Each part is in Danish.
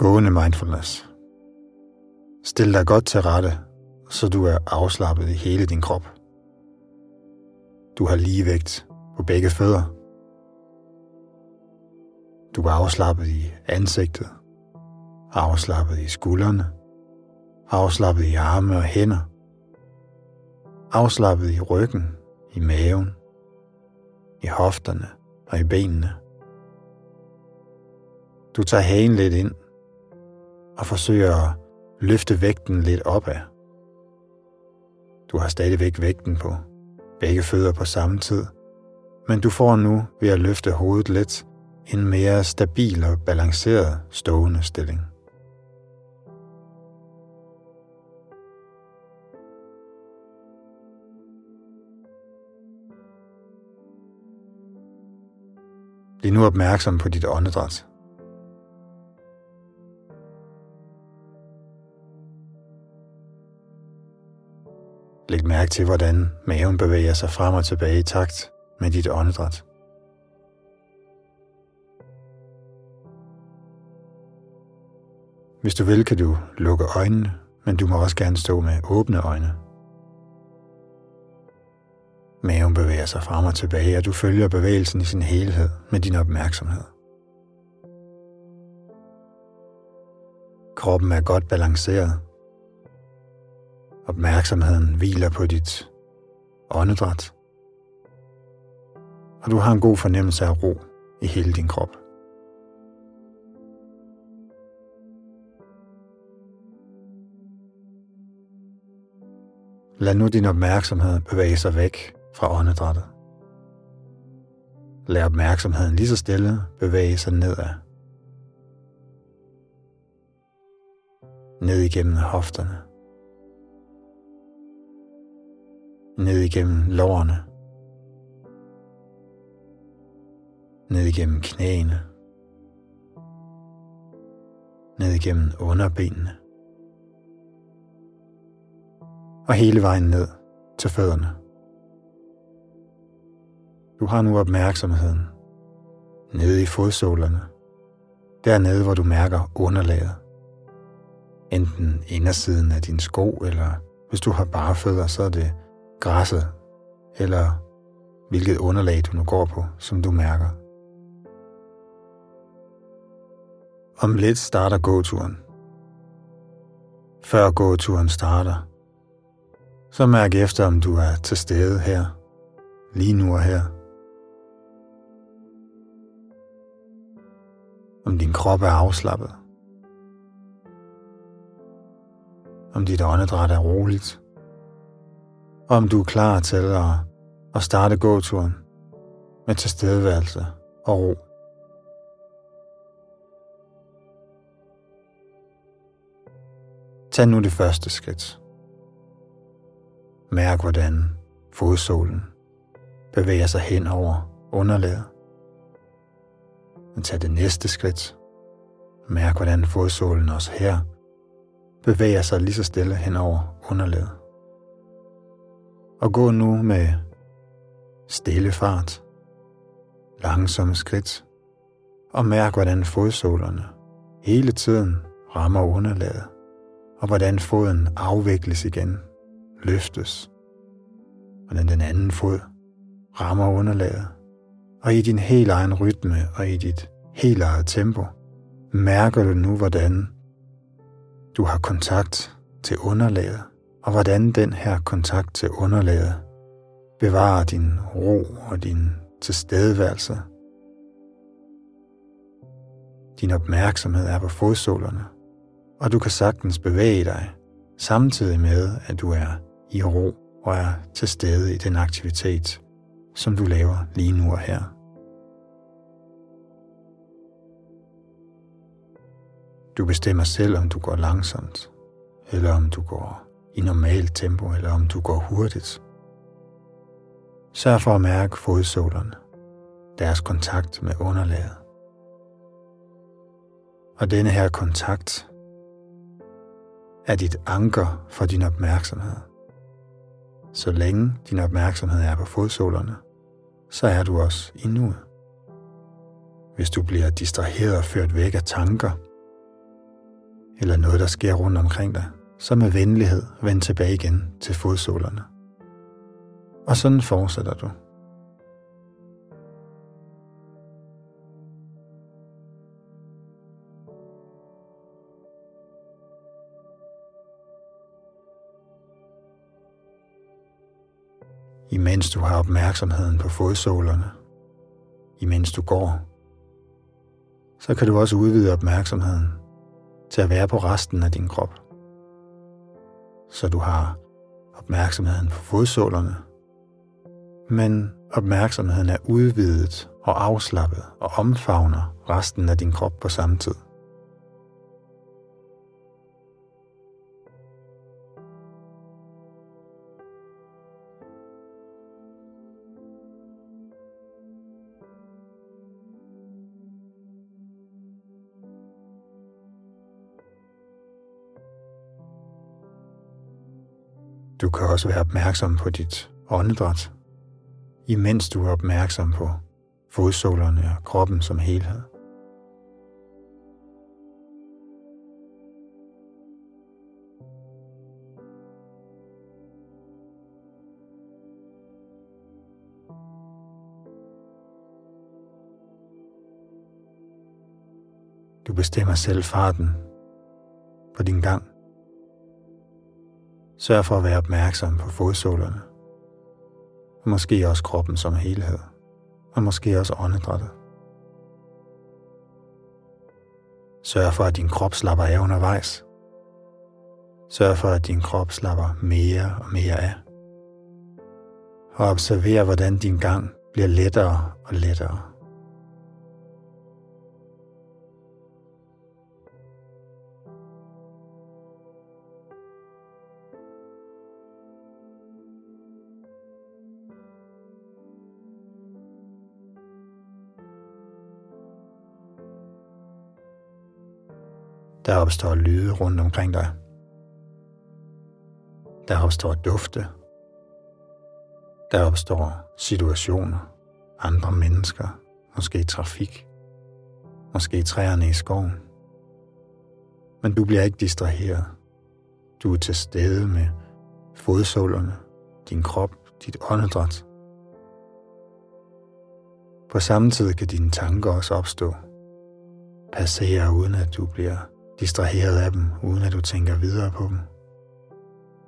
Gående mindfulness. Stil dig godt til rette, så du er afslappet i hele din krop. Du har lige vægt på begge fødder. Du er afslappet i ansigtet, afslappet i skuldrene, afslappet i arme og hænder, afslappet i ryggen, i maven, i hofterne og i benene. Du tager hagen lidt ind og forsøger at løfte vægten lidt opad. Du har stadigvæk vægten på begge fødder på samme tid, men du får nu ved at løfte hovedet lidt en mere stabil og balanceret stående stilling. Bliv nu opmærksom på dit åndedræt. Mærk mærke til, hvordan maven bevæger sig frem og tilbage i takt med dit åndedræt. Hvis du vil, kan du lukke øjnene, men du må også gerne stå med åbne øjne. Maven bevæger sig frem og tilbage, og du følger bevægelsen i sin helhed med din opmærksomhed. Kroppen er godt balanceret. Opmærksomheden hviler på dit åndedræt. Og du har en god fornemmelse af ro i hele din krop. Lad nu din opmærksomhed bevæge sig væk fra åndedrættet. Lad opmærksomheden lige så stille bevæge sig nedad. Ned igennem hofterne. Ned igennem lårene. Ned igennem knæene. Ned igennem underbenene. Og hele vejen ned til fødderne. Du har nu opmærksomheden nede i fodsålerne, dernede hvor du mærker underlaget. Enten indersiden af din sko, eller hvis du har bare fødder, så er det græsset, eller hvilket underlag du nu går på, som du mærker. Om lidt starter gåturen. Før gåturen starter, så mærk efter, om du er til stede her, lige nu og her. om din krop er afslappet, om dit åndedræt er roligt, om du er klar til at, at starte gåturen med tilstedeværelse og ro. Tag nu det første skridt. Mærk, hvordan fodsålen bevæger sig hen over underlaget. Men tag det næste skridt. Mærk, hvordan fodsålen også her bevæger sig lige så stille hen over underlaget. Og gå nu med stille fart, langsomme skridt, og mærk, hvordan fodsålerne hele tiden rammer underlaget, og hvordan foden afvikles igen, løftes, hvordan den anden fod rammer underlaget, og i din helt egen rytme og i dit helt eget tempo, mærker du nu, hvordan du har kontakt til underlaget, og hvordan den her kontakt til underlaget bevarer din ro og din tilstedeværelse. Din opmærksomhed er på fodsålerne, og du kan sagtens bevæge dig, samtidig med, at du er i ro og er til stede i den aktivitet, som du laver lige nu og her. Du bestemmer selv, om du går langsomt, eller om du går i normalt tempo, eller om du går hurtigt. Sørg for at mærke fodsålerne, deres kontakt med underlaget. Og denne her kontakt er dit anker for din opmærksomhed. Så længe din opmærksomhed er på fodsålerne, så er du også i nuet. Hvis du bliver distraheret og ført væk af tanker, eller noget, der sker rundt omkring dig, så med venlighed vend tilbage igen til fodsålerne. Og sådan fortsætter du. imens du har opmærksomheden på fodsålerne, imens du går, så kan du også udvide opmærksomheden til at være på resten af din krop. Så du har opmærksomheden på fodsålerne, men opmærksomheden er udvidet og afslappet og omfavner resten af din krop på samme tid. Du kan også være opmærksom på dit åndedræt, imens du er opmærksom på fodsålerne og kroppen som helhed. Du bestemmer selv farten Sørg for at være opmærksom på fodsålerne, og måske også kroppen som helhed, og måske også åndedrættet. Sørg for, at din krop slapper af undervejs. Sørg for, at din krop slapper mere og mere af. Og observer, hvordan din gang bliver lettere og lettere. Der opstår lyde rundt omkring dig. Der opstår dufte. Der opstår situationer, andre mennesker, måske trafik, måske træerne i skoven. Men du bliver ikke distraheret. Du er til stede med fodsålerne, din krop, dit åndedræt. På samme tid kan dine tanker også opstå, passere uden at du bliver distraheret af dem, uden at du tænker videre på dem.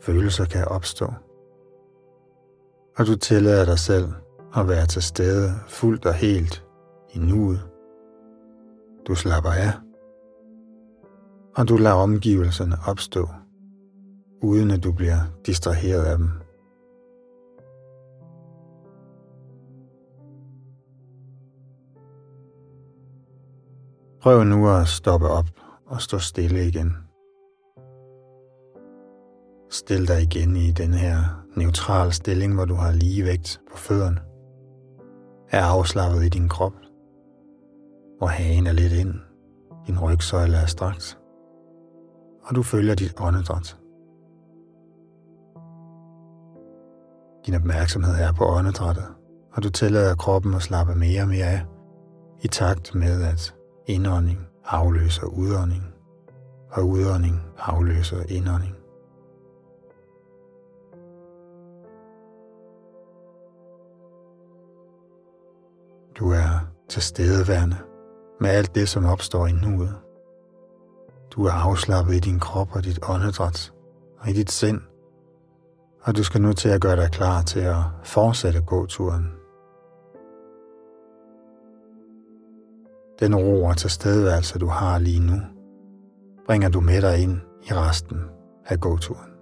Følelser kan opstå. Og du tillader dig selv at være til stede fuldt og helt i nuet. Du slapper af, og du lader omgivelserne opstå, uden at du bliver distraheret af dem. Prøv nu at stoppe op og stå stille igen. Stil dig igen i den her neutral stilling, hvor du har lige vægt på fødderne. Er afslappet i din krop, hvor hagen er lidt ind, din rygsøjle er strakt, og du følger dit åndedræt. Din opmærksomhed er på åndedrættet, og du tillader kroppen at slappe mere og mere af, i takt med at indånding afløser udånding, og udånding afløser indånding. Du er tilstedeværende med alt det, som opstår i nuet. Du er afslappet i din krop og dit åndedræt og i dit sind, og du skal nu til at gøre dig klar til at fortsætte gåturen Den ro og tilstedeværelse, du har lige nu, bringer du med dig ind i resten af gåturen.